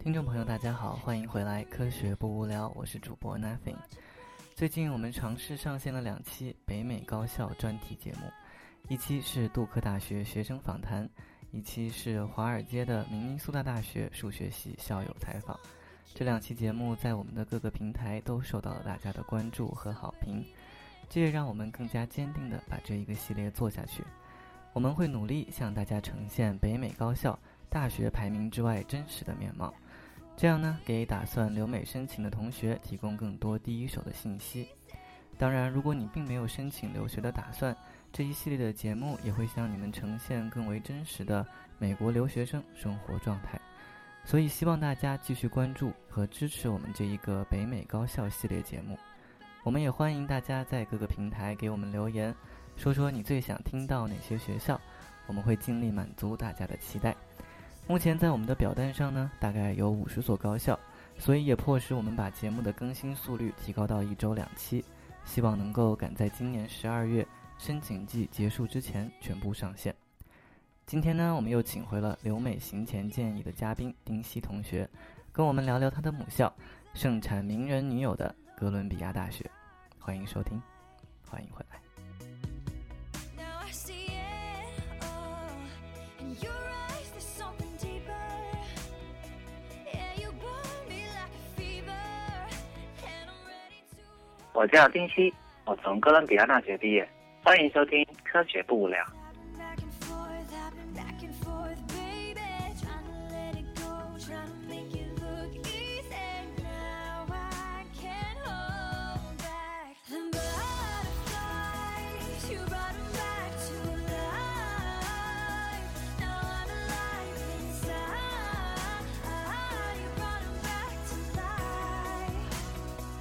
听众朋友，大家好，欢迎回来，科学不无聊，我是主播 Nothing。最近我们尝试上线了两期北美高校专题节目，一期是杜克大学学生访谈，一期是华尔街的明尼苏达大学数学系校友采访。这两期节目在我们的各个平台都受到了大家的关注和好评，这也让我们更加坚定地把这一个系列做下去。我们会努力向大家呈现北美高校大学排名之外真实的面貌，这样呢，给打算留美申请的同学提供更多第一手的信息。当然，如果你并没有申请留学的打算，这一系列的节目也会向你们呈现更为真实的美国留学生生活状态。所以，希望大家继续关注和支持我们这一个北美高校系列节目。我们也欢迎大家在各个平台给我们留言。说说你最想听到哪些学校，我们会尽力满足大家的期待。目前在我们的表单上呢，大概有五十所高校，所以也迫使我们把节目的更新速率提高到一周两期，希望能够赶在今年十二月申请季结束之前全部上线。今天呢，我们又请回了留美行前建议的嘉宾丁西同学，跟我们聊聊他的母校，盛产名人女友的哥伦比亚大学。欢迎收听，欢迎回来。you are 我叫丁西，我从哥伦比亚大学毕业。欢迎收听《科学不无聊》。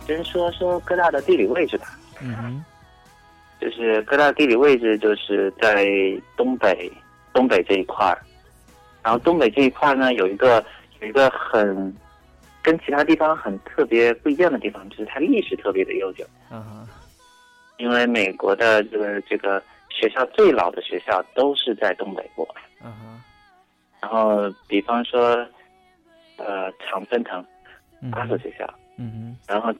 先说说哥大的地理位置吧。嗯哼，就是哥大地理位置就是在东北，东北这一块儿。然后东北这一块呢，有一个有一个很跟其他地方很特别不一样的地方，就是它历史特别的悠久。嗯哼，因为美国的这个这个学校最老的学校都是在东北部。嗯哼，然后比方说，呃，常春藤八所学校。嗯哼，然后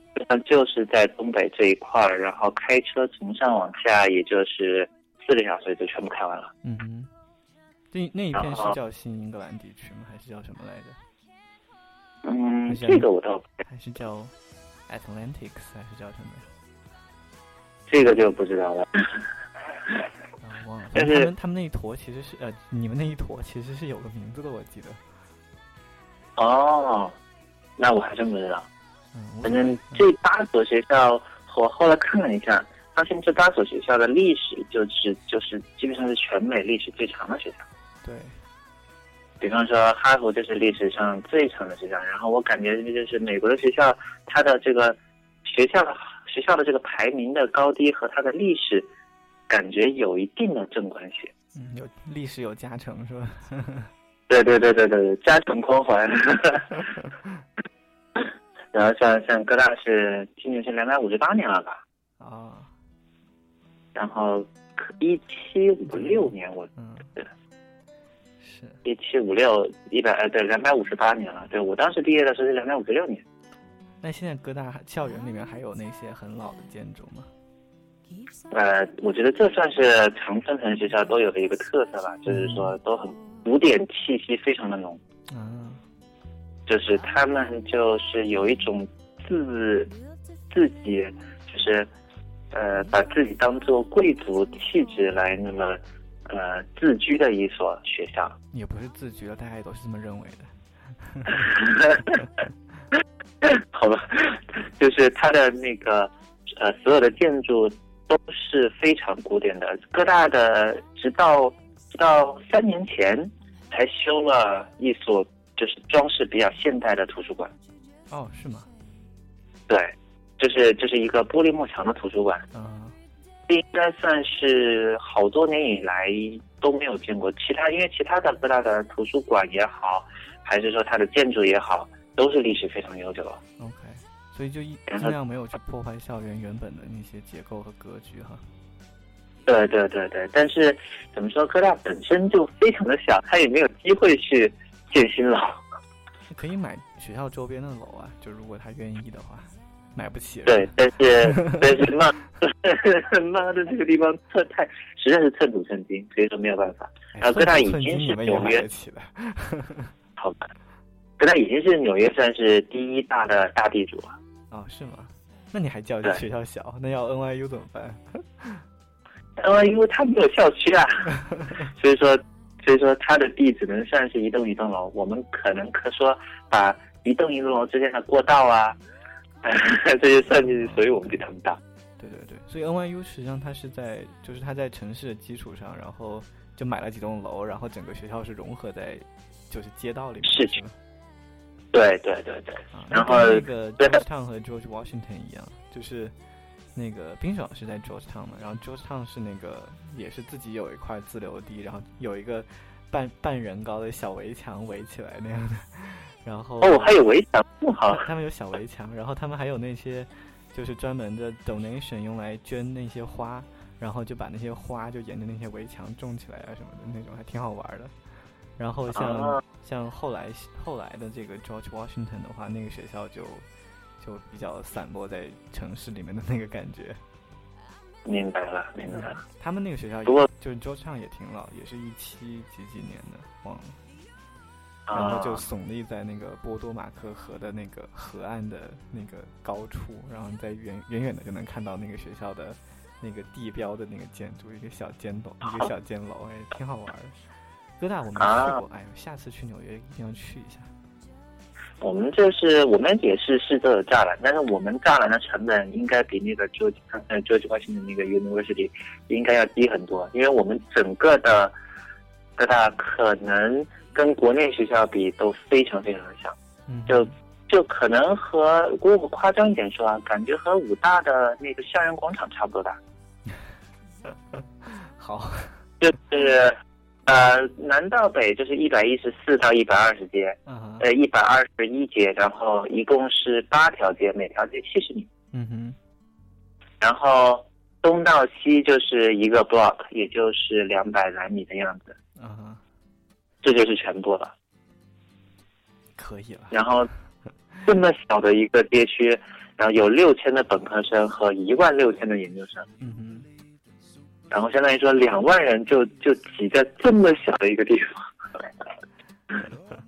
就是在东北这一块儿，然后开车从上往下，也就是四个小时就全部开完了。嗯哼，那那一片是叫新英格兰地区吗？还是叫什么来着？嗯，这个我倒还是叫 Atlantics 还是叫什么？这个就不知道了。啊，忘了。但是他们他们那一坨其实是呃，你们那一坨其实是有个名字的，我记得。哦，那我还真不知道。反正这八所学校，我后来看了一下，发现这八所学校的历史就是就是基本上是全美历史最长的学校。对，比方说哈佛就是历史上最长的学校，然后我感觉就是美国的学校，它的这个学校的学校的这个排名的高低和它的历史，感觉有一定的正关系。嗯，有历史有加成是吧？对对对对对，加成光环。然后像像哥大是今年是两百五十八年了吧？啊，然后一七五六年我嗯对，是一七五六一百呃对两百五十八年了，对我当时毕业的时候是两百五十六年。那现在哥大校园里面还有那些很老的建筑吗？呃，我觉得这算是常春藤学校都有的一个特色吧，就是说都很古典气息非常的浓。啊。就是他们就是有一种自自己就是呃把自己当做贵族气质来那么呃自居的一所学校，也不是自居了，大家也都是这么认为的。好吧，就是它的那个呃所有的建筑都是非常古典的，哥大的直到直到三年前才修了一所。就是装饰比较现代的图书馆，哦，是吗？对，就是就是一个玻璃幕墙的图书馆，嗯，应该算是好多年以来都没有见过。其他因为其他的各大的图书馆也好，还是说它的建筑也好，都是历史非常悠久。OK，所以就一尽量没有去破坏校园原本的那些结构和格局哈。对对对对，但是怎么说，科大本身就非常的小，它也没有机会去。建新楼，可以买学校周边的楼啊，就如果他愿意的话，买不起。对，但是 但是妈妈的这个地方特太实在是寸土寸金，所以说没有办法。然后哥大已经是纽约 好吧？哥大已经是纽约算是第一大的大地主了。哦，是吗？那你还叫这学校小？那要 NYU 怎么办？NYU 它没有校区啊，所以说所以说它的地只能算是一栋一栋楼。我们可能可说把一栋一栋楼之间的过道啊，这些算进去，所以我们比他们大。对对对，所以 NYU 实际上它是在就是它在城市的基础上，然后就买了几栋楼，然后整个学校是融合在就是街道里面。是。对对对对，然后那个 Georgetown 和 George Washington 一样，就是那个冰爽是在 Georgetown 嘛，然后 Georgetown 是那个也是自己有一块自留地，然后有一个半半人高的小围墙围起来那样的，然后哦还有围墙，不好，他们有小围墙，然后他们还有那些就是专门的 donation 用来捐那些花，然后就把那些花就沿着那些围墙种起来啊什么的那种，还挺好玩的。然后像像后来后来的这个 George Washington 的话，那个学校就就比较散落在城市里面的那个感觉。明白了，明白了。他们那个学校，不过就是 Georgetown 也挺老，也是一七几几年的，忘了。然后就耸立在那个波多马克河的那个河岸的那个高处，然后你在远远远的就能看到那个学校的那个地标的那个建筑，一个小尖楼，一个小尖楼，哎，挺好玩的。哥大我没去过，哎呦，下次去纽约一定要去一下。我们这是我们也是试这个栅栏，但是我们栅栏的成本应该比那个 George 呃 George Washington 那个 University 应该要低很多，因为我们整个的各大可能跟国内学校比都非常非常的像，就就可能和如果我夸张一点说啊，感觉和武大的那个校园广场差不多大。好，就是。呃，南到北就是一百一十四到一百二十街，呃，一百二十一街，然后一共是八条街，每条街七十米。嗯哼。然后东到西就是一个 block，也就是两百来米的样子。嗯哼。这就是全部了。可以了。然后这么小的一个街区，然后有六千的本科生和一万六千的研究生。嗯哼。然后相当于说，两万人就就挤在这么小的一个地方。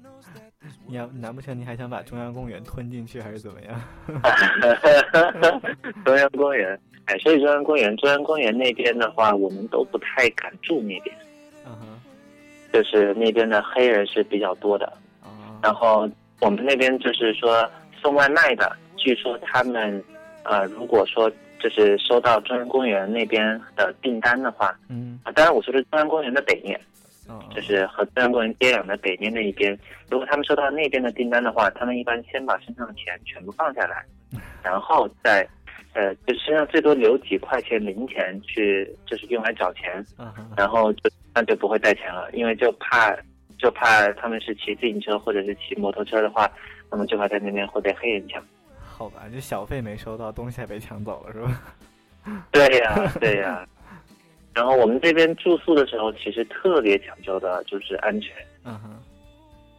你要难不成你还想把中央公园吞进去，还是怎么样？中央公园，哎，所以中央公园，中央公园那边的话，我们都不太敢住那边。嗯哼，就是那边的黑人是比较多的。然后我们那边就是说送外卖的，据说他们，呃，如果说。就是收到中央公园那边的订单的话，嗯，啊，当然我说的中央公园的北面，就是和中央公园接壤的北面那一边。如果他们收到那边的订单的话，他们一般先把身上的钱全部放下来，然后再，呃，就身上最多留几块钱零钱去，就是用来找钱，然后就那就不会带钱了，因为就怕就怕他们是骑自行车或者是骑摩托车的话，那么就怕在那边会被黑人抢。好吧，就小费没收到，东西还被抢走了，是吧？对呀，对呀。然后我们这边住宿的时候，其实特别讲究的就是安全。嗯哼。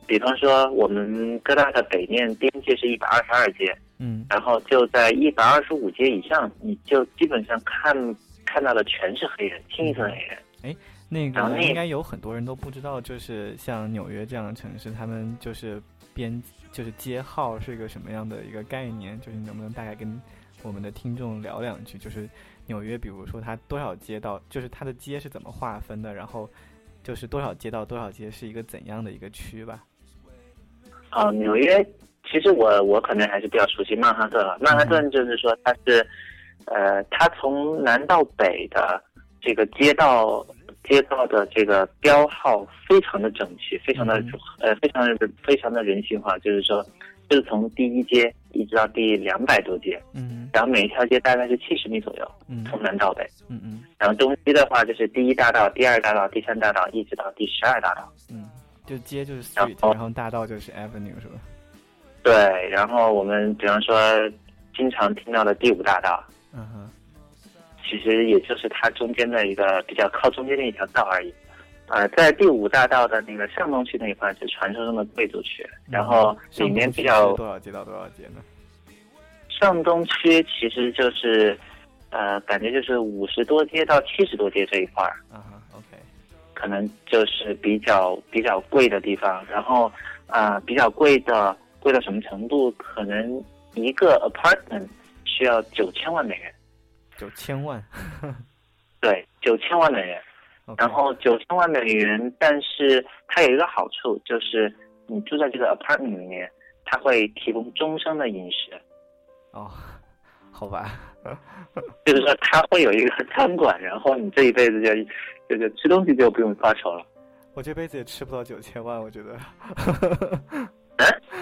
比方说，我们哥大的北面边界是一百二十二街，嗯，然后就在一百二十五街以上，你就基本上看看到的全是黑人，清一色黑人。哎，那个应该有很多人都不知道，就是像纽约这样的城市，他们就是边。就是街号是一个什么样的一个概念？就是你能不能大概跟我们的听众聊两句？就是纽约，比如说它多少街道，就是它的街是怎么划分的？然后就是多少街道多少街是一个怎样的一个区吧？啊，纽约其实我我可能还是比较熟悉曼哈顿了。曼哈顿就是说它是，呃，它从南到北的这个街道。街道的这个标号非常的整齐，非常的呃，非常的非常的人性化。就是说，就是从第一街一直到第两百多街，嗯，然后每一条街大概是七十米左右，嗯，从南到北，嗯嗯，然后东西的话就是第一大道、第二大道、第三大道，一直到第十二大道，嗯，就街就是 street，然后大道就是 avenue 是吧？对，然后我们比方说经常听到的第五大道，嗯哼。其实也就是它中间的一个比较靠中间的一条道而已，呃，在第五大道的那个上东区那一块是传说中的贵族区，然后里面比较多少街到多少街呢？上东区其实就是，呃，感觉就是五十多街到七十多街这一块儿，啊哈，OK，可能就是比较比较贵的地方。然后，啊、比较贵的贵到什么程度？可能一个 apartment 需要九千万美元，九千万 对，九千万美元。然后九千万美元，但是它有一个好处，就是你住在这个 apartment 里面，它会提供终生的饮食，哦，好吧，就是说它会有一个餐馆，然后你这一辈子就就就吃东西就不用发愁了。我这辈子也吃不到九千万，我觉得。嗯，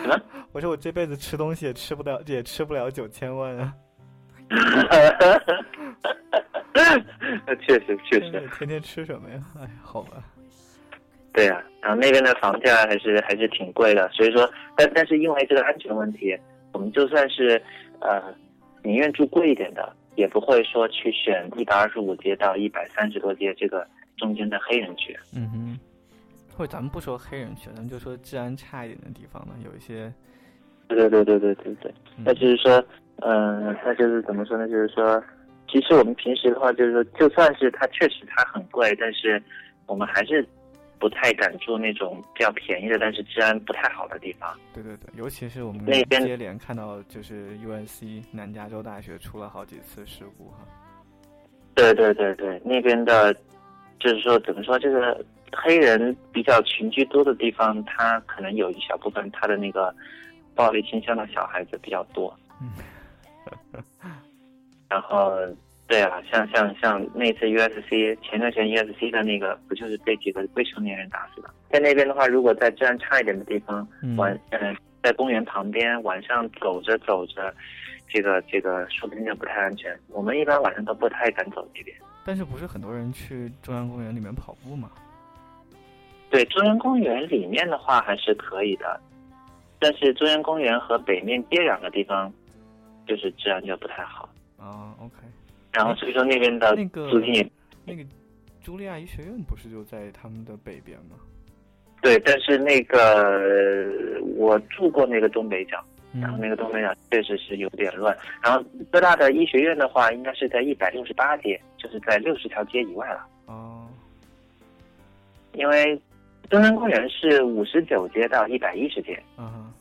什么？我说我这辈子吃东西也吃不了，也吃不了九千万啊！确实确实，天天吃什么呀？哎，好吧，对呀、然后那边的房价还是还是挺贵的，所以说，但但是因为这个安全问题，我们就算是呃宁愿住贵一点的，也不会说去选一百二十五街到一百三十多街这个中间的黑人区。嗯哼，或者咱们不说黑人区，咱们就说治安差一点的地方呢，有一些，对对对对对对对，嗯那就是说，嗯、那就是怎么说呢？就是说，其实我们平时的话，就是说，就算是它确实它很贵，但是我们还是不太敢住那种比较便宜的，但是治安不太好的地方。对对对，尤其是我们那边接连看到，就是 UNC 南加州大学出了好几次事故哈。对对对对，那边的，就是说怎么说，这个黑人比较群居多的地方，他可能有一小部分他的那个暴力倾向的小孩子比较多。嗯。然后，对啊，像像像那次 USC 前段时间 USC 的那个，不就是被几个未成年人打死的？在那边的话，如果在治安差一点的地方，嗯晚嗯、在公园旁边晚上走着走着，这个这个说不定就不太安全。我们一般晚上都不太敢走那边。但是不是很多人去中央公园里面跑步吗？对，中央公园里面的话还是可以的，但是中央公园和北面接壤的地方，就是治安就不太好。啊，OK，然后所以说那边的那个租金也那个茱莉亚医学院不是就在他们的北边吗？对，但是那个呃我住过那个东北角，然后嗯那个东北角确实是有点乱。然后浙大的医学院的话，应该是在一百六十八街，就是在六十条街以外了。哦，因为中山公园是五十九街到一百一十街，啊哈，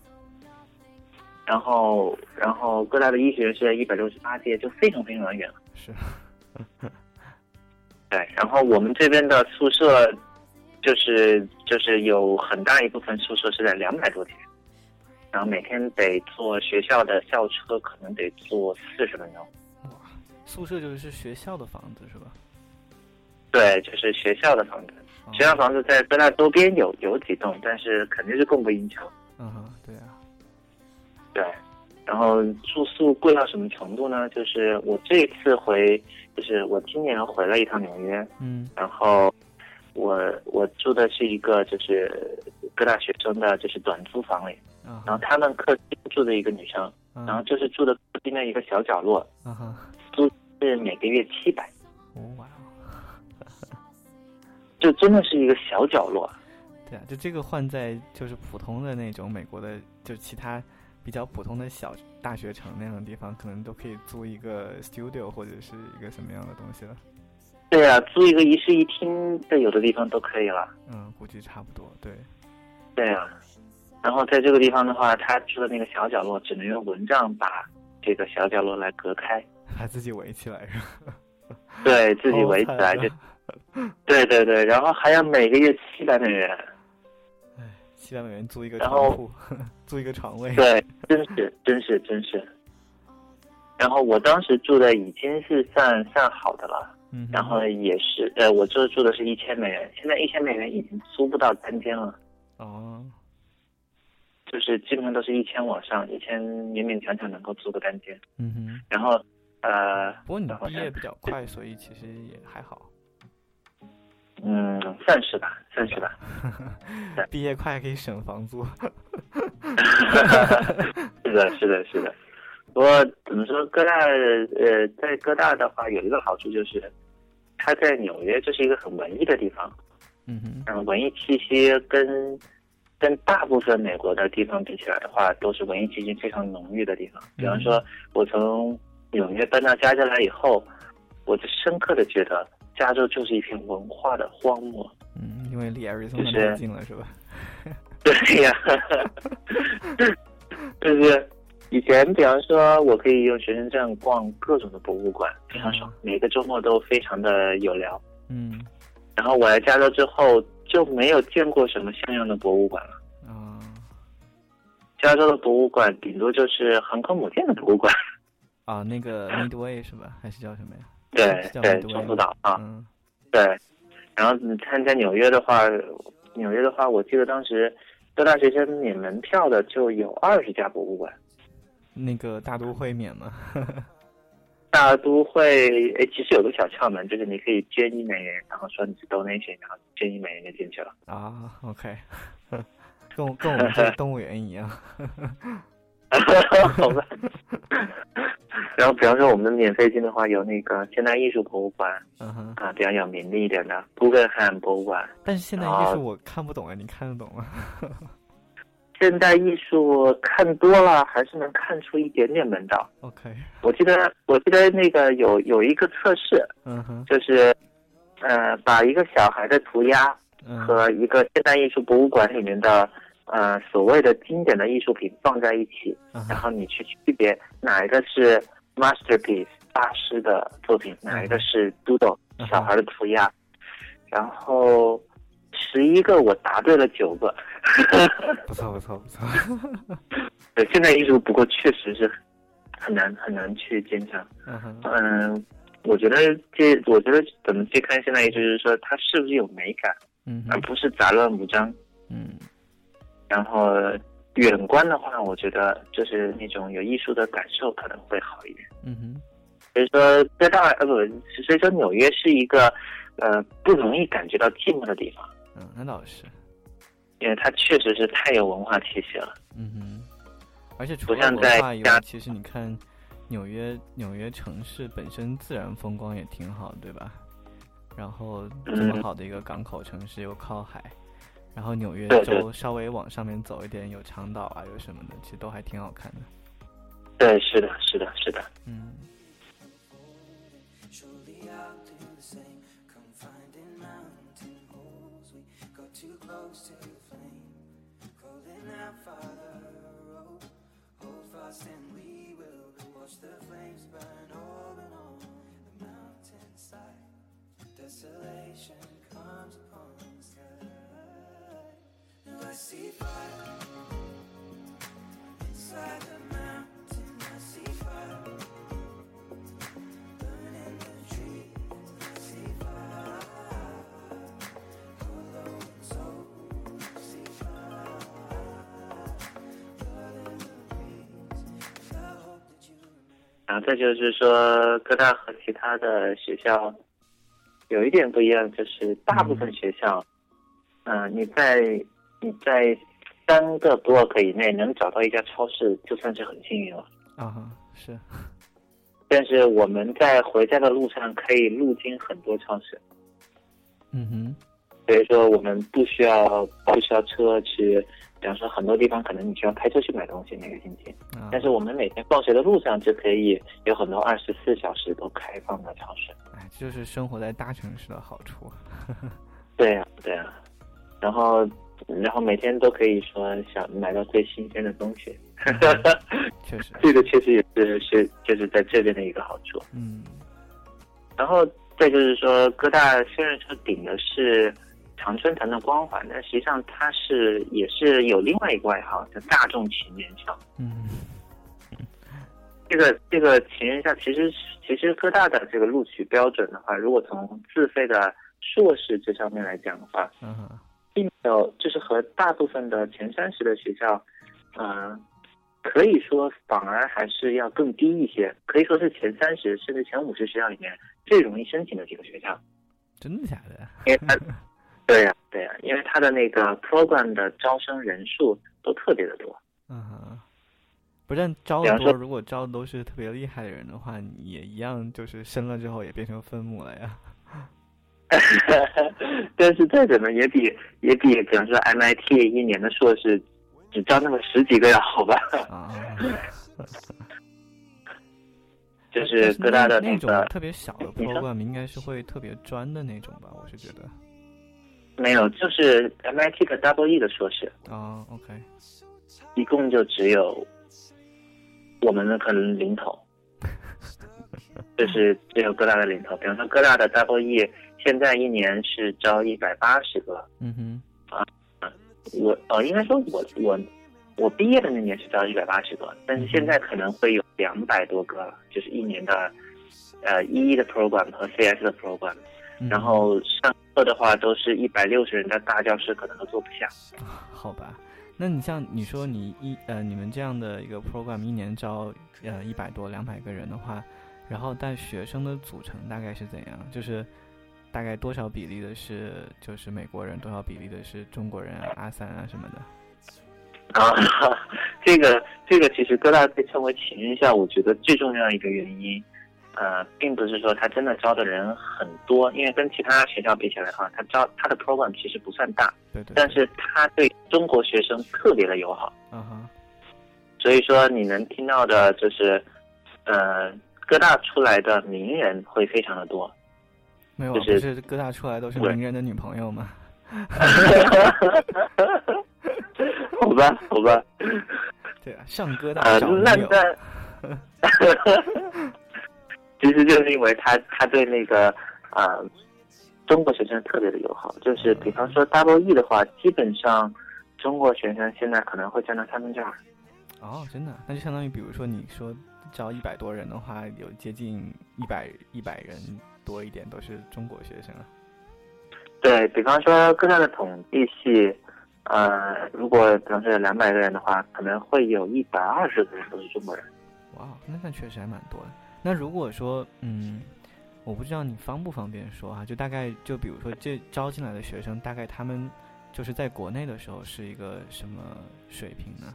然后然后哥大的医学院是在一百六十八届，就非常非常的远了。是，对，然后我们这边的宿舍，就是就是有很大一部分宿舍是在两百多天，然后每天得坐学校的校车，可能得坐四十分钟。哇，宿舍就是学校的房子是吧？对，就是学校的房子，哦学校房子在哥大周边有有几栋，但是肯定是供不应求。嗯哼，对啊，对，然后住宿贵到什么程度呢？就是我这一次回，就是我今年回了一趟纽约，嗯然后我我住的是一个就是各大学生的就是短租房里，啊哈，然后他们客厅住的一个女生，然后就是住的客厅的一个小角落，啊租，是每个月七百，哦哇哦，就真的是一个小角落。对啊，就这个换在就是普通的那种美国的，就其他比较普通的小大学城那样的地方，可能都可以租一个 studio 或者是一个什么样的东西了。对啊，租一个一室一厅的有的地方都可以了。嗯，估计差不多。对，对啊，然后在这个地方的话，他住的那个小角落只能用蚊帐把这个小角落来隔开，把自己围起来是吧？对自己围起来就对对对，然后还要每个月七百美元，哎，七百美元租一个然后床铺，租一个床位。对，真是真是真是。然后我当时住的已经是算算好的了，嗯，然后也是呃，我这住的是一千美元，现在一千美元已经租不到单间了，哦，就是基本上都是一千往上，一千勉勉强强能够租个单间。嗯哼。然后呃，不过毕业比较快，所以其实也还好。嗯，算是吧，算是吧。对毕业快还可以省房租。是的，是的，是的。不过怎么说，哥大呃，在哥大的话有一个好处就是，它在纽约这是一个很文艺的地方，嗯哼，嗯，文艺气息跟跟大部分美国的地方比起来的话，都是文艺气息非常浓郁的地方。比方说，我从纽约搬到加州来以后，我就深刻的觉得加州就是一片文化的荒漠。嗯，因为离 Arizona 就是太近了，是吧？对呀，就是以前，比方说，我可以用学生证逛各种的博物馆，非常爽，每个周末都非常的有聊。嗯然后我来加州之后，就没有见过什么像样的博物馆了。啊加州的博物馆顶多就是航空母舰的博物馆，啊，那个 Midway 是吧？还是叫什么呀？对对中途岛啊，嗯对。然后你看在纽约的话，纽约的话，我记得当时各大学生免门票的就有二十家博物馆。那个大都会免吗？大都会，哎，其实有个小窍门，就是你可以捐一美元，然后说你是 donation，然后捐一美元就进去了。啊，OK，跟我跟我们这动物园一样。好吧。然后，比方说我们的免费进的话，有那个现代艺术博物馆嗯哼，啊，比较有名的一点的布根汉博物馆。但是现代艺啊术我看不懂啊，你看得懂吗？现代艺术看多了，还是能看出一点点门道。OK，我记得，我记得那个有有一个测试，嗯哼，就是，呃，把一个小孩的涂鸦嗯和一个现代艺术博物馆里面的呃所谓的经典的艺术品放在一起，嗯然后你去区别哪一个是 masterpiece 大师的作品，哪一个是 doodle 嗯小孩的涂鸦，然后十一个我答对了九个。不错 不错不错。对，现代艺术不过确实是很难很难去鉴赏。嗯哼，嗯，我觉得这我觉得怎么去看现在艺术，就是说它是不是有美感，而，不是杂乱无章。嗯然后远观的话，我觉得就是那种有艺术的感受可能会好一点。嗯哼，所以说，在大呃不，所以说纽约是一个呃不容易感觉到寂寞的地方，嗯，那倒是。因为它确实是太有文化气息了。嗯哼，而且除了在文化以外，其实你看纽约纽约城市本身自然风光也挺好，对吧？然后这么嗯好的一个港口城市又靠海，然后纽约州稍微往上面走一点有长岛啊，有什么的，其实都还挺好看的。对，是的，是的，是的。嗯 Surely I'll do the same. Confined in mountain holes, we got too close to flame. Calling out, Father, oh, hold fast and we will watch the flames burn all along the mountainside. Desolation see fire inside the mountain. I see fire. Burning the trees, I see fire. Hollow soul, I see fire. Blood in the breeze, I hope that you remember. 然后再就是说，哥大和其他的学校有一点不一样，就是大部分学校，嗯、你在你在三个 block 以内能找到一家超市，就算是很幸运了。啊哈，是，但是我们在回家的路上可以路经很多超市，嗯哼，所以说我们不需要不需要车去，比方说很多地方可能你需要开车去买东西每个星期，啊，但是我们每天放学的路上就可以有很多二十四小时都开放的超市。哎，这就是生活在大城市的好处。对呀、对呀、然后然后每天都可以说想买到最新鲜的东西，确实，这个确实也是是就是在这边的一个好处。嗯然后再就是说，哥大虽然说顶的是常春藤的光环，但实际上它是也是有另外一个外号叫大众情人校。嗯这个这个情人校其实其实哥大的这个录取标准的话，如果从自费的硕士这上面来讲的话，嗯哼，并没有就是和大部分的前三十的学校，呃，可以说反而还是要更低一些，可以说是前三十甚至前五十学校里面最容易申请的几个学校，真的假的？因为它，对呀、对呀、因为它的那个 program 的招生人数都特别的多。嗯哼，不但招的多，如果招的都是特别厉害的人的话，你也一样，就是升了之后也变成分母了呀。但是再怎么也比也比，比方说 MIT 一年的硕士只招那么十几个要好吧？啊，就是各大的那种个特别小的 program 应该是会特别专的那种吧？我是觉得。没有，就是 MIT 的 Double E 的硕士，啊，OK，一共就只有我们的可能零头，就是只有各大的零头。比方说各大的 Double E 现在一年是招一百八十个，嗯哼，啊我呃应该说我我我毕业的那年是招一百八十个，但是现在可能会有两百多个了，就是一年的呃一一的 program 和 CS 的 program，嗯。然后上课的话都是一百六十人的大教室可能都坐不下。好吧，那你像你说你一呃你们这样的一个 program 一年招呃一百多两百个人的话，然后但学生的组成大概是怎样？就是大概多少比例的是就是美国人，多少比例的是中国人啊、阿三啊什么的？啊，这个这个其实哥大被称为情人校，我觉得最重要的一个原因，呃，并不是说他真的招的人很多，因为跟其他学校比起来的话，他招他的 program 其实不算大，对对，但是他对中国学生特别的友好，啊哈，所以说你能听到的就是，呃，哥大出来的名人会非常的多。没有啊，就是不是哥大出来都是名人的女朋友吗？好吧，好吧，对啊，上哥大呃，找那女友，那，其实就是因为他他对那个呃中国学生特别的友好，就是比方说 Double E 的话，基本上中国学生现在可能会占到三分之二。哦，真的，那就相当于比如说你说招一百多人的话，有接近一百一百人多一点都是中国学生啊。对比方说各大的统计系，呃，如果比方说有两百个人的话，可能会有一百二十个人都是中国人。哇，那那确实还蛮多的。那如果说，嗯，我不知道你方不方便说哈、就大概就比如说这招进来的学生，大概他们就是在国内的时候是一个什么水平呢？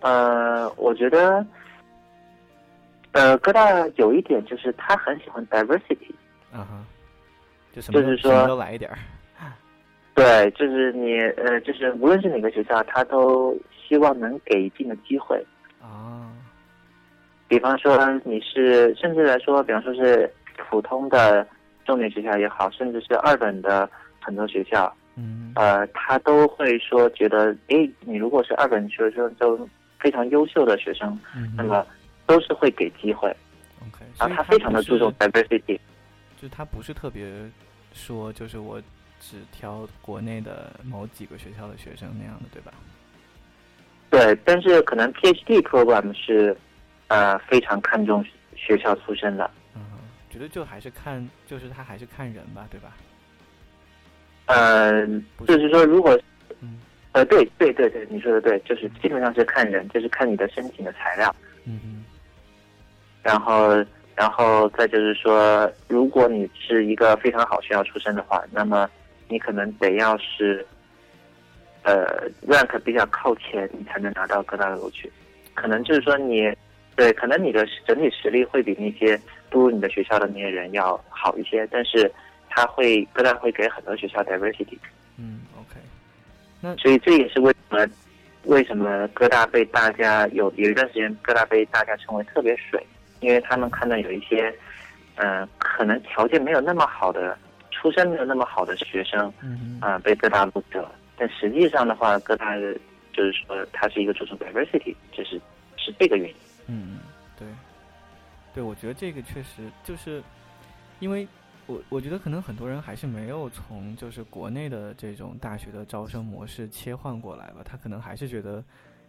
呃，我觉得，呃，哥大有一点就是他很喜欢 diversity。啊哈，就什么就是说都来一点儿。对，就是你呃，就是无论是哪个学校，他都希望能给一定的机会。啊，比方说你是，甚至来说，比方说是普通的重点学校也好，甚至是二本的很多学校，嗯呃，他都会说觉得，诶，你如果是二本学生，都非常优秀的学生，嗯那么都是会给机会，，OK，然后他非常的注重 diversity。就是他不是特别说，就是我只挑国内的某几个学校的学生那样的，对吧？对，但是可能 PhD program 是，呃，非常看重学校出身的。嗯，觉得就还是看，就是他还是看人吧，对吧？呃，就是说，如果嗯呃，对对对对，你说的对，就是基本上是看人，就是看你的申请的材料，嗯哼然后然后再就是说，如果你是一个非常好学校出身的话，那么你可能得要是，呃，rank 比较靠前，你才能拿到各大的录取。可能就是说你，对，可能你的整体实力会比那些不如你的学校的那些人要好一些，但是他会各大会给很多学校 diversity。嗯，OK，那所以这也是为什么为什么哥大被大家有有一段时间哥大被大家称为特别水，因为他们看到有一些，嗯、可能条件没有那么好的，出身没有那么好的学生，啊、被各大录取了。但实际上的话，各大的就是说它是一个注重 diversity，就是是这个原因。嗯，对，对，我觉得这个确实就是，因为我我觉得可能很多人还是没有从就是国内的这种大学的招生模式切换过来吧，他可能还是觉得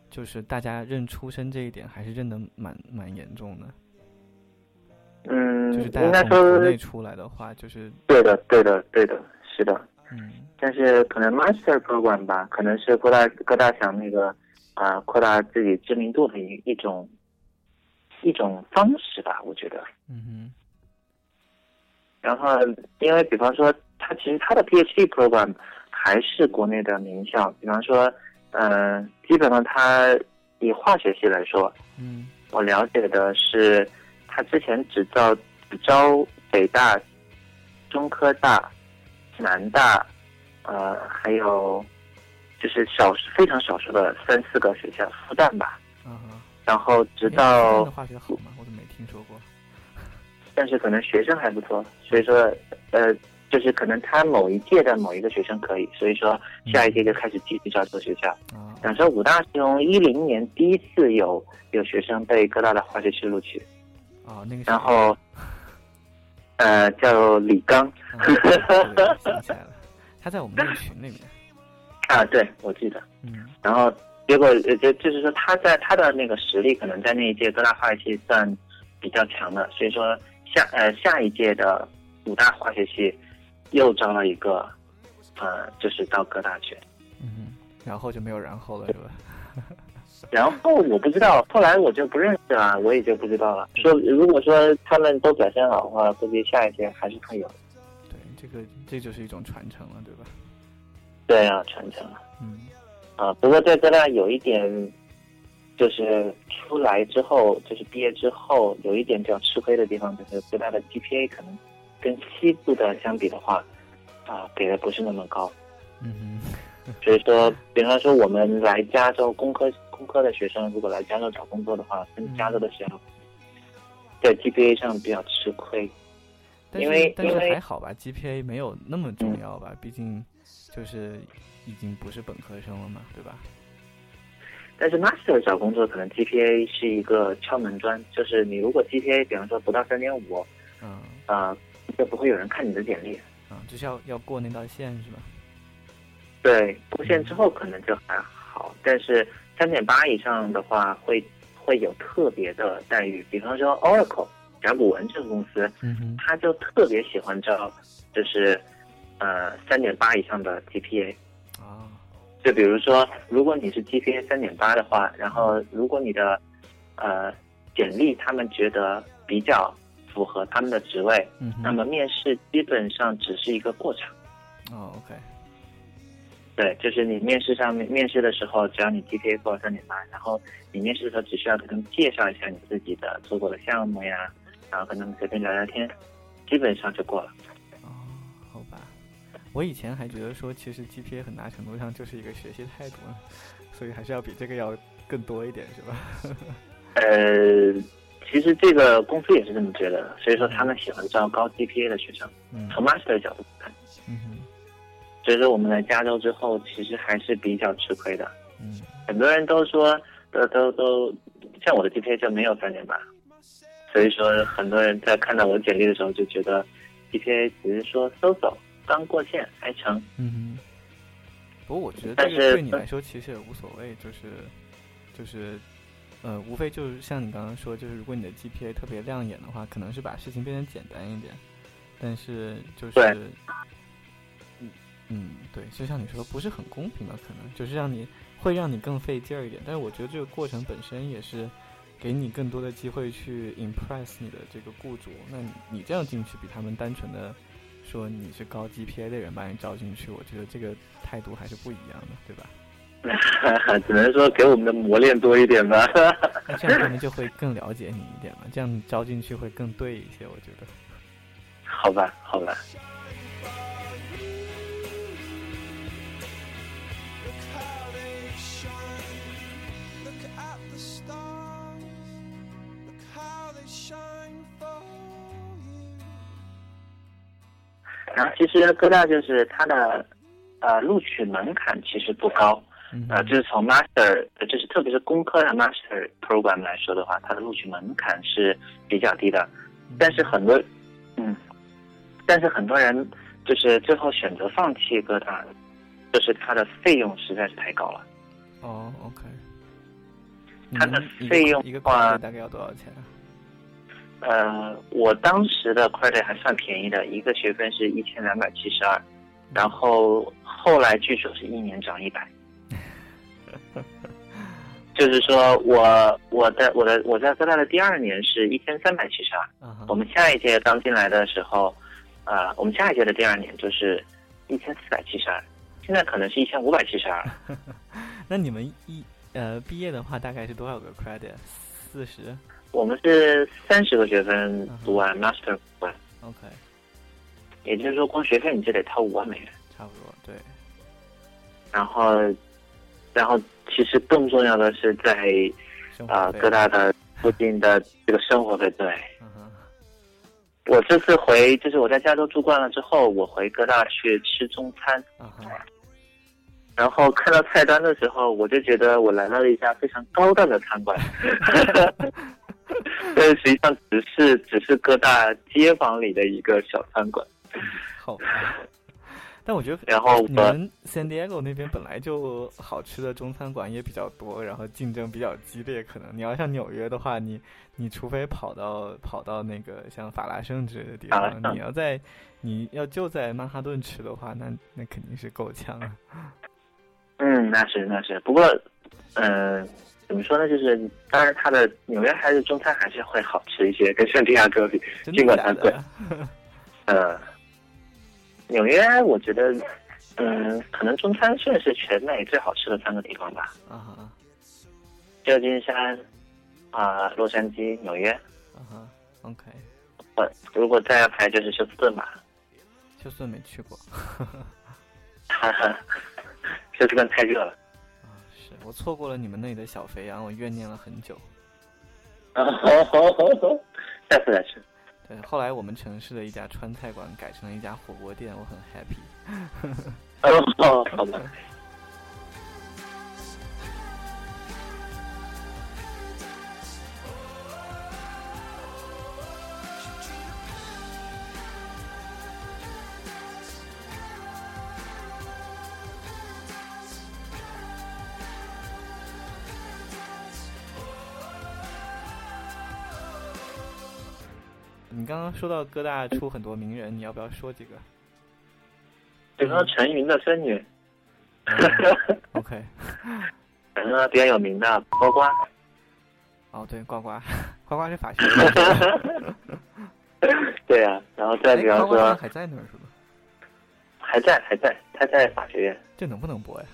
就是大家认出身这一点还是认得蛮蛮严重的，嗯，就是大应该说内出来的话，就是对的，对的，对的，是的。嗯但是可能 master program 吧，可能是各大各大想那个啊、扩大自己知名度的一一种一种方式吧，我觉得。嗯哼然后，因为比方说，他其实他的 PhD program 还是国内的名校，比方说，嗯、基本上他以化学系来说，嗯我了解的是，他之前只招只招北大中科大、南大，呃，还有就是少数非常少数的三四个学校，复旦吧。啊哈。然后直到，化学好吗？我都没听说过。但是可能学生还不错，所以说，呃，就是可能他某一届的某一个学生可以，所以说下一届就开始继续招这个学校。啊，想说武大是从一零年第一次有有学生被各大的化学系录取，哦，那个然后，呃，叫李刚啊对对想起来了，他在我们那个群里面。啊，对我记得。嗯然后结果呃，就就是说他在他的那个实力可能在那一届各大化学系算比较强的，所以说下呃下一届的五大化学系又招了一个，呃，就是到各大去。嗯，然后就没有然后了，是吧？然后我不知道，后来我就不认识了，我也就不知道了。说如果说他们都表现好的话，估计下一届还是会有。对，这个这就是一种传承了，对吧？对啊，传承了。嗯啊，不过在哥大有一点，就是出来之后，就是毕业之后，有一点比较吃亏的地方，就是哥大的 GPA 可能跟西部的相比的话，啊，给的不是那么高。嗯所以说，比方说我们来加州工科工科的学生，如果来加州找工作的话，跟加州的学校在 GPA 上比较吃亏。因是但是为因为还好吧，GPA 没有那么重要吧，毕竟就是已经不是本科生了嘛，对吧？但是 master 找工作可能 GPA 是一个敲门砖，就是你如果 GPA 比方说不到三点五，嗯啊，就不会有人看你的简历。啊，就是要要过那道线是吧？对，过线之后可能就还好，但是三点八以上的话会会有特别的待遇。比方说 Oracle 甲骨文这个公司，嗯哼，他就特别喜欢招，就是呃三点八以上的 GPA。啊，就比如说，如果你是 GPA 三点八的话，然后如果你的呃简历他们觉得比较符合他们的职位，嗯，那么面试基本上只是一个过程。哦，OK，对，就是你面试上面面试的时候，只要你 GPA 过了三点八，然后你面试的时候只需要跟他们介绍一下你自己的做过的项目呀，然后跟他们随便聊聊天，基本上就过了。哦，好吧。我以前还觉得说，其实 GPA 很大程度上就是一个学习态度呢，所以还是要比这个要更多一点，是吧？呃，其实这个公司也是这么觉得的，所以说他们喜欢招高 GPA 的学生。嗯从 master 的角度看，嗯哼所以说我们来加州之后，其实还是比较吃亏的。嗯很多人都说，都都都，像我的 GPA 就没有三点八，所以说很多人在看到我的简历的时候就觉得 GPA 只是说搜搜刚过线还成。嗯哼。不过我觉得但是对你来说其实也无所谓，就是就是呃，无非就是像你刚刚说，就是如果你的 GPA 特别亮眼的话，可能是把事情变得简单一点，但是就是对嗯嗯，对，就像你说，不是很公平吧？可能就是让你会让你更费劲儿一点，但是我觉得这个过程本身也是给你更多的机会去 impress 你的这个雇主。那你你这样进去，比他们单纯的说你是高 GPA 的人把你招进去，我觉得这个态度还是不一样的，对吧？只能说给我们的磨练多一点吧。那这样他们就会 更了解你一点嘛，这样你招进去会更对一些，我觉得。好吧，好吧。然后其实哥大就是它的呃录取门槛其实不高，嗯呃，就是从 master，呃就是特别是工科的 master program 来说的话，它的录取门槛是比较低的。但是很多，嗯，但是很多人就是最后选择放弃哥大，就是它的费用实在是太高了。哦，OK。它的费用一个大概要多少钱啊？呃，我当时的 credit 还算便宜的，一个学分是一千两百七十二，然后后来据说是一年涨一百。就是说我我的我的我在哥大的第二年是一千三百七十二，我们下一届刚进来的时候，呃，我们下一届的第二年就是一千四百七十二，现在可能是一千五百七十二。那你们一呃毕业的话，大概是多少个 credit？四十我们是三十个学分读完 master 读完，？OK。也就是说光学费你就得掏五万美元。差不多，对，然后，然后其实更重要的是在啊、生活费哥大的附近的 这个生活费。对嗯，我这次回，就是我在加州住惯了之后，我回哥大去吃中餐，然后看到菜单的时候，我就觉得我来到了一家非常高档的餐馆，但实际上只是只是各大街坊里的一个小餐馆。好吧。但我觉得然后我你们 San Diego 那边本来就好吃的中餐馆也比较多，然后竞争比较激烈。可能你要像纽约的话，你你除非跑到跑到那个像法拉盛之类的地方，你要在你要就在曼哈顿吃的话，那那肯定是够呛啊。嗯，那是那是，不过，嗯、怎么说呢？就是当然，它的纽约还是中餐还是会好吃一些，跟圣地亚哥比。真尽管它贵？呃，纽约我觉得，嗯，可能中餐算是全美最好吃的三个地方吧。啊哈旧金山、啊、洛杉矶、纽约。啊哈，OK，呃，如果再要排就是休斯顿吧。休斯顿没去过哈哈，休斯顿太热了。啊，是我错过了你们那里的小肥羊，我怨念了很久。啊，好好好下次再吃。对，后来我们城市的一家川菜馆改成了一家火锅店，我很 happy。哦，好吧。说到哥大出很多名人，你要不要说几个？比如说陈云的孙女，嗯 OK，可能比较有名的呱呱。哦对，呱呱，呱呱是法学院 的。对啊，然后再比哎方说还在那儿是吧？还在还在，他在法学院。这能不能播呀？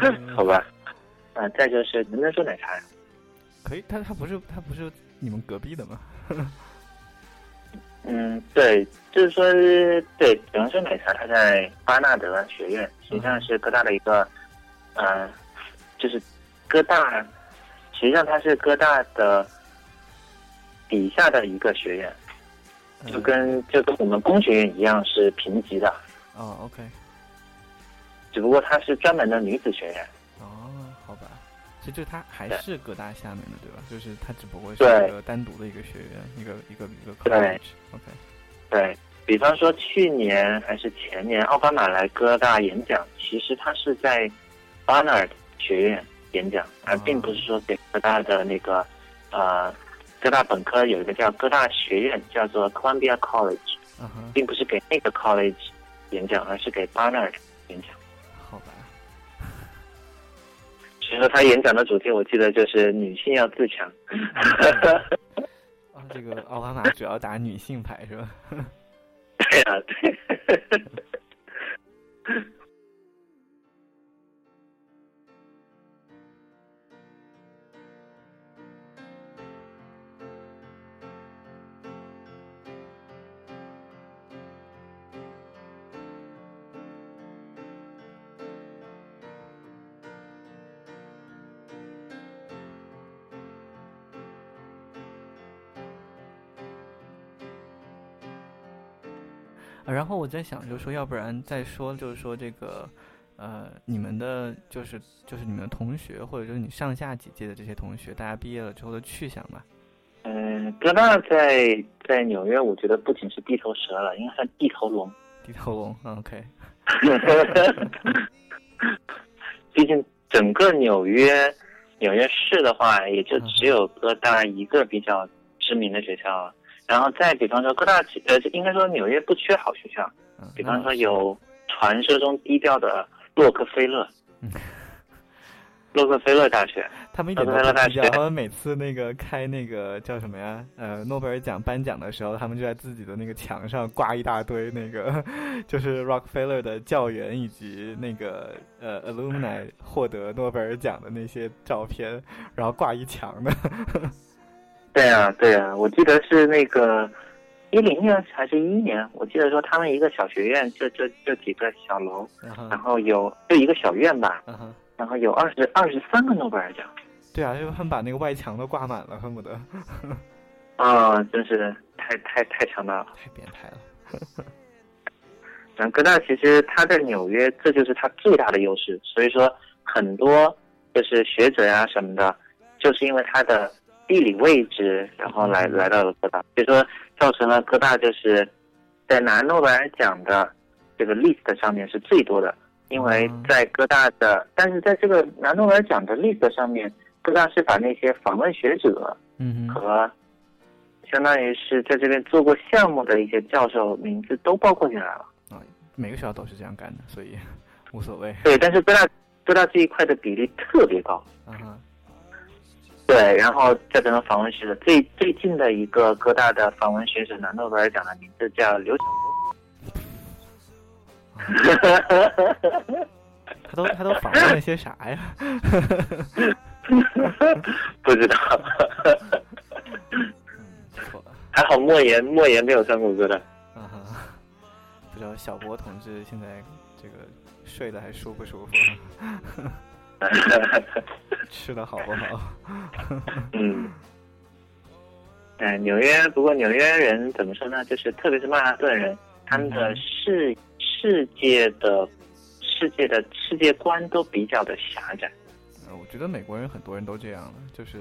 嗯 好吧，啊，再就是能不能说奶茶呀？可以，他他不是他不是你们隔壁的吗？嗯，对，就是说，对，比方说奶茶，它在巴纳德学院，实际上是哥大的一个，呃，就是哥大，实际上它是哥大的底下的一个学院，就嗯跟就跟我们工学院一样是平级的，哦，OK，只不过它是专门的女子学院。其实就它还是各大下面的，对吧？就是它只不过是一个单独的一个学院，一个一个一个对。college。OK，对比方说，去年还是前年，奥巴马来哥大演讲，其实他是在巴纳尔学院演讲，而并不是说给哥大的那个呃哥大本科有一个叫哥大学院，叫做 Columbia College，并不是给那个 college 演讲，而是给巴纳尔演讲。所以说他演讲的主题，我记得就是女性要自强。啊，这个奥巴马主要打女性牌是吧？对啊，对。然后我在想，就是说，要不然再说，就是说这个，呃，你们的，就是就是你们的同学，或者就是你上下几届的这些同学，大家毕业了之后的去向吧。嗯，哥大在在纽约，我觉得不仅是地头蛇了，应该算地头龙。地头龙嗯，OK，毕竟整个纽约纽约市的话，也就只有哥大一个比较知名的学校。然后再比方说，各大呃，应该说纽约不缺好学校，嗯，比方说有传说中低调的洛克菲勒嗯，洛克菲勒大学。他们一点都洛大不低调，学他们每次那个开那个叫什么呀？呃，诺贝尔奖颁奖的时候，他们就在自己的那个墙上挂一大堆那个，就是 Rockefeller 的教员以及那个呃 alumni 获得诺贝尔奖的那些照片，然后挂一墙的。对啊，对啊，我记得是那个一零年还是一一年，我记得说他们一个小学院就就就几个小楼，然后有就一个小院吧，然后有二十二十三个诺贝尔奖，对啊，就他们把那个外墙都挂满了，恨不得 啊、真是太太太强大了。太变态了。然后哥大其实他在纽约，这就是他最大的优势。所以说，很多就是学者呀、什么的，就是因为他的地理位置，然后来来到了哥大，所以说造成了哥大就是在拿诺贝尔奖的这个 list 上面是最多的。因为在哥大的，但是在这个拿诺贝尔奖的 list 上面，哥大是把那些访问学者嗯，和相当于是在这边做过项目的一些教授名字都包括进来了。每个学校都是这样干的，所以无所谓。对，但是哥大哥大这一块的比例特别高。嗯哼，对，然后再等等访问学者，最最近的一个哥大的访问学者拿诺贝尔奖的名字叫刘晓波。他都他都访问了些啥呀？不知道。还好莫言莫言没有上过哥大。啊哈，不知道小波同志现在这个睡得还舒不舒服？吃的好不好？嗯，哎，纽约，不过纽约人怎么说呢？就是特别是曼哈顿人，他们的世世界的世界的世界观都比较的狭窄。呃我觉得美国人很多人都这样了，就是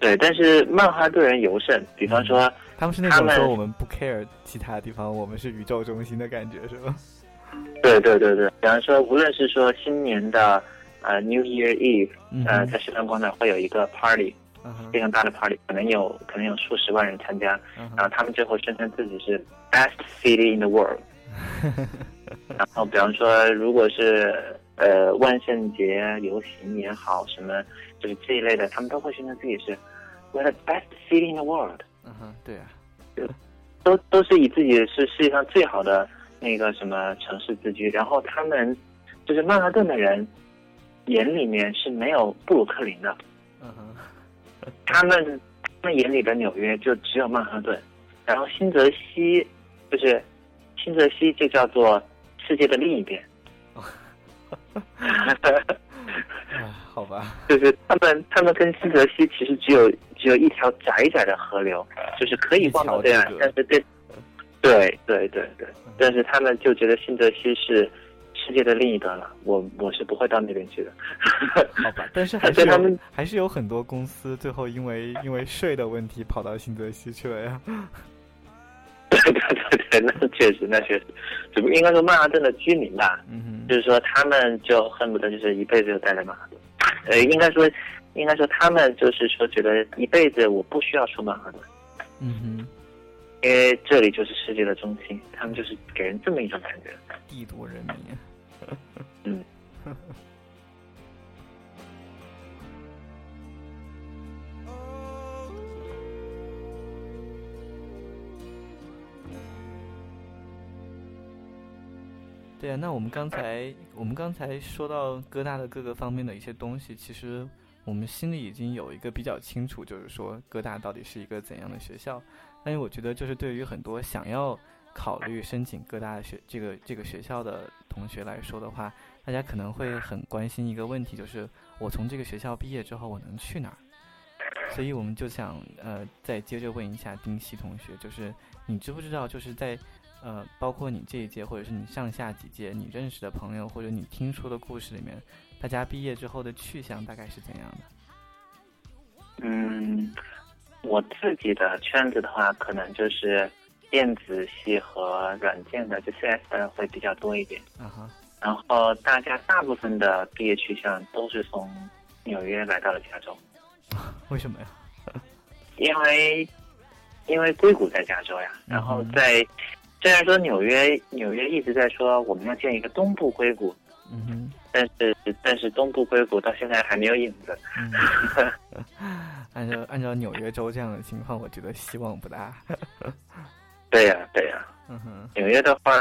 对，但是曼哈顿人尤甚，比方说，他们是那种说我们不 care 其他地方，我们是宇宙中心的感觉，是吧？对对对对，比方说，无论是说新年的呃 New Year Eve，嗯呃，在时代广场会有一个 party，嗯非常大的 party，可能有可能有数十万人参加，嗯然后他们最后宣称自己是 best city in the world。然后，比方说，如果是呃万圣节游行也好，什么就是这一类的，他们都会宣称自己是 we're the best city in the world，嗯哼，对啊，都都是以自己是世界上最好的那个什么城市自居。然后他们就是曼哈顿的人眼里面是没有布鲁克林的，嗯哼，他们他们眼里的纽约就只有曼哈顿，然后新泽西就是新泽西就叫做世界的另一边。哎，好吧，就是他们，他们跟新泽西其实只有只有一条窄窄的河流，就是可以望到对岸，但是对，对对对。对，但是他们就觉得新泽西是世界的另一端了，我我是不会到那边去的。好吧，但是还是他们还是有很多公司最后因为因为税的问题跑到新泽西去了呀。对对对对，那确实那确实，只不过应该说曼哈顿的居民吧，嗯哼，就是说他们就恨不得就是一辈子就待在曼哈顿，呃，应该说应该说他们就是说觉得一辈子我不需要出曼哈顿。嗯哼，因为这里就是世界的中心，他们就是给人这么一种感觉。帝都人民。对啊，那我们刚才我们刚才说到哥大的各个方面的一些东西，其实我们心里已经有一个比较清楚，就是说哥大到底是一个怎样的学校。但是我觉得，就是对于很多想要考虑申请哥大学这个这个学校的同学来说的话，大家可能会很关心一个问题，就是我从这个学校毕业之后，我能去哪儿？所以我们就想呃，再接着问一下丁熙同学，就是你知不知道，就是在呃，包括你这一届，或者是你上下几届，你认识的朋友，或者你听说的故事里面，大家毕业之后的去向大概是怎样的？嗯，我自己的圈子的话，可能就是电子系和软件的，就 CS 的会比较多一点。啊哈，然后大家大部分的毕业去向都是从纽约来到了加州，为什么呀？因为因为硅谷在加州呀。然后嗯在虽然说纽约纽约一直在说我们要建一个东部硅谷，嗯哼，但是但是东部硅谷到现在还没有影子。嗯，按照按照纽约州这样的情况，我觉得希望不大。对呀、对呀、嗯哼，纽约的话，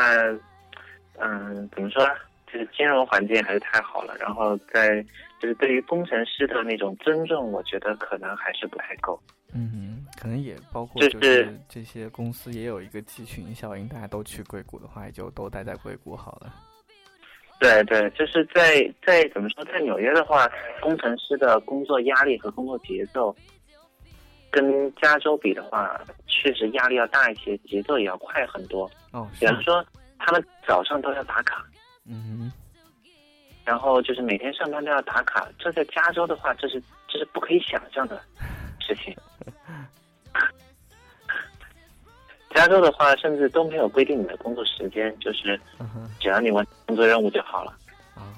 嗯，怎么说呢？就是金融环境还是太好了，然后在就是对于工程师的那种尊重，我觉得可能还是不太够。嗯哼，可能也包括就就是是这些公司也有一个集群效应，大家都去硅谷的话，也就都待在硅谷好了。对对，就是在在怎么说，在纽约的话，工程师的工作压力和工作节奏，跟加州比的话，确实压力要大一些，节奏也要快很多。哦，比方说，他们早上都要打卡，嗯然后就是每天上班都要打卡，这在加州的话，这是这是不可以想象的 事情。加州的话，甚至都没有规定你的工作时间，就是，嗯，只要你完成工作任务就好了。啊，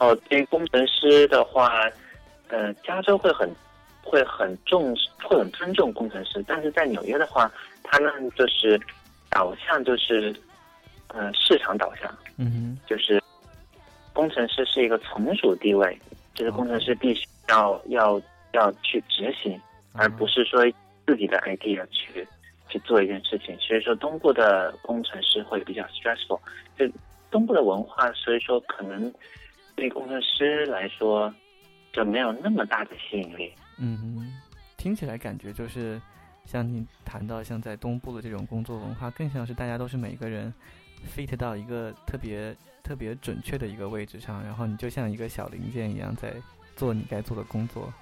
哦，对于工程师的话，呃，加州会很会很重视，会很尊重工程师，但是在纽约的话，他们就是导向就是呃市场导向，嗯哼，就是工程师是一个从属地位，就是工程师必须要要要去执行，而不是说自己的 idea 去去做一件事情。所以说，东部的工程师会比较 stressful，就东部的文化，所以说可能对工程师来说就没有那么大的吸引力。嗯哼，听起来感觉就是像你谈到像在东部的这种工作文化，更像是大家都是每个人 fit 到一个特别特别准确的一个位置上，然后你就像一个小零件一样在做你该做的工作。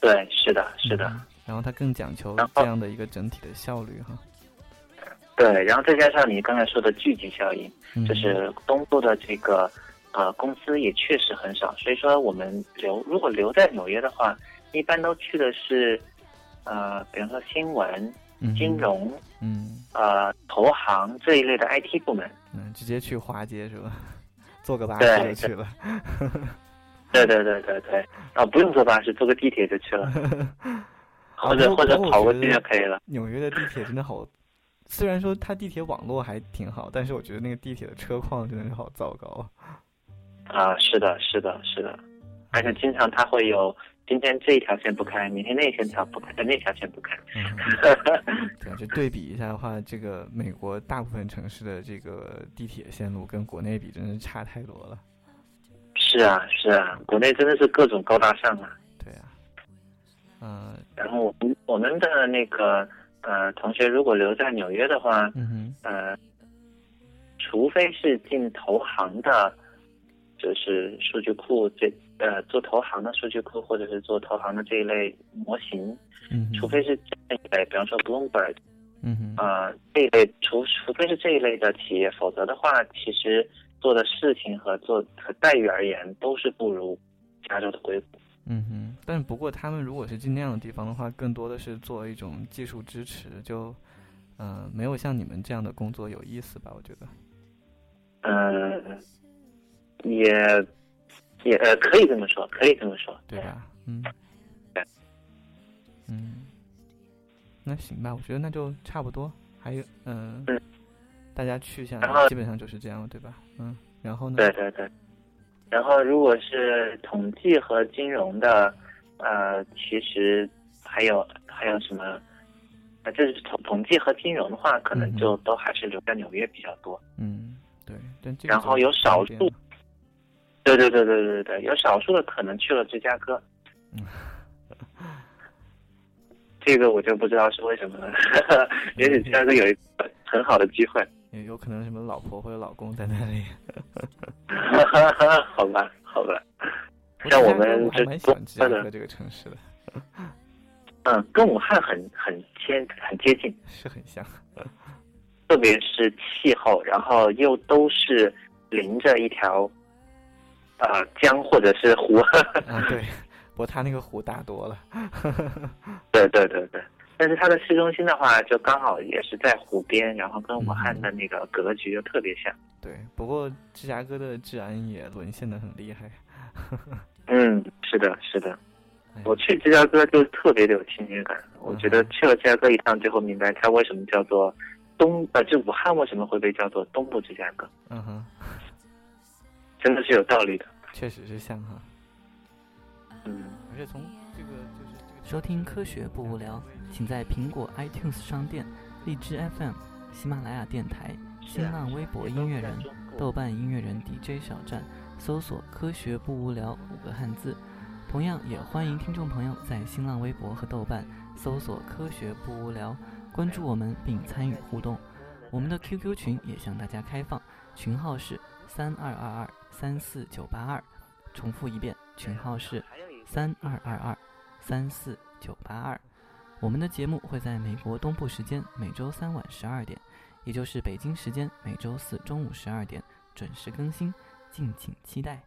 对，是的，是的。嗯然后它更讲求这样的一个整体的效率哈。对，然后再加上你刚才说的聚集效应，嗯就是东部的这个呃公司也确实很少，所以说我们留如果留在纽约的话，一般都去的是呃，比方说新闻、嗯金融、嗯呃投行这一类的 IT 部门。嗯，直接去华街是吧？坐个巴士就去了。对对对对对，啊，不用坐巴士，坐个地铁就去了，或者或者跑过去就可以了。纽约的地铁真的好，虽然说它地铁网络还挺好，但是我觉得那个地铁的车况真的是好糟糕。啊，是的，是的，是的，而且经常它会有今天这一条线不开，明天那一条不开，那条线不开。嗯，对啊，就对比一下的话，这个美国大部分城市的这个地铁线路跟国内比，真是差太多了。是啊，是啊，国内真的是各种高大上啊。对啊，嗯然后我们我们的那个呃同学如果留在纽约的话，嗯哼，呃，除非是进投行的，就是数据库这呃做投行的数据库，或者是做投行的这一类模型，嗯，除非是这一类，比方说 Bloomberg 嗯哼，啊、这一类，除除非是这一类的企业，否则的话，其实做的事情和做和待遇而言，都是不如加州的硅谷。嗯哼，但不过他们如果是进那样的地方的话，更多的是做一种技术支持，就嗯、呃没有像你们这样的工作有意思吧？我觉得。嗯，也也呃，可以这么说，可以这么说。对吧？嗯对，嗯，那行吧，我觉得那就差不多。还有，嗯、嗯大家去向然后基本上就是这样，对吧？嗯，然后呢？对对对。然后，如果是统计和金融的，呃，其实还有还有什么？啊，就是统统计和金融的话，可能就都还是留在纽约比较多。嗯，对，然后有少数对对对对对对，有少数的可能去了芝加哥。嗯这个我就不知道是为什么了，也许芝加哥有一个很好的机会。也有可能什么老婆或者老公在那里。好吧，好吧，像我们这我还蛮喜欢芝加的哥这个城市的，嗯，跟武汉很很接很接近，是很像。特别是气候，然后又都是临着一条呃江或者是湖。啊，对，不过他那个湖大多了。对对对对，但是它的市中心的话，就刚好也是在湖边，然后跟武汉的那个格局又特别像。对，不过芝加哥的治安也沦陷的很厉害。嗯，是的，是的。哎我去芝加哥就特别的有亲切感，我觉得嗯去了芝加哥一趟，最后明白它为什么叫做东呃，就武汉为什么会被叫做东部芝加哥，嗯哼，真的是有道理的。确实是像哈。嗯，而且从这个就是这个收听科学不无聊，请在苹果 iTunes 商店、荔枝 FM、喜马拉雅电台、新浪微博音乐人、豆瓣音乐人 DJ 小站搜索“科学不无聊”五个汉字。同样，也欢迎听众朋友在新浪微博和豆瓣搜索“科学不无聊”，关注我们并参与互动。我们的 QQ 群也向大家开放，群号是三二二二三四九八二。重复一遍，群号是三二二二三四九八二。我们的节目会在美国东部时间每周三晚十二点，也就是北京时间每周四中午十二点准时更新，敬请期待。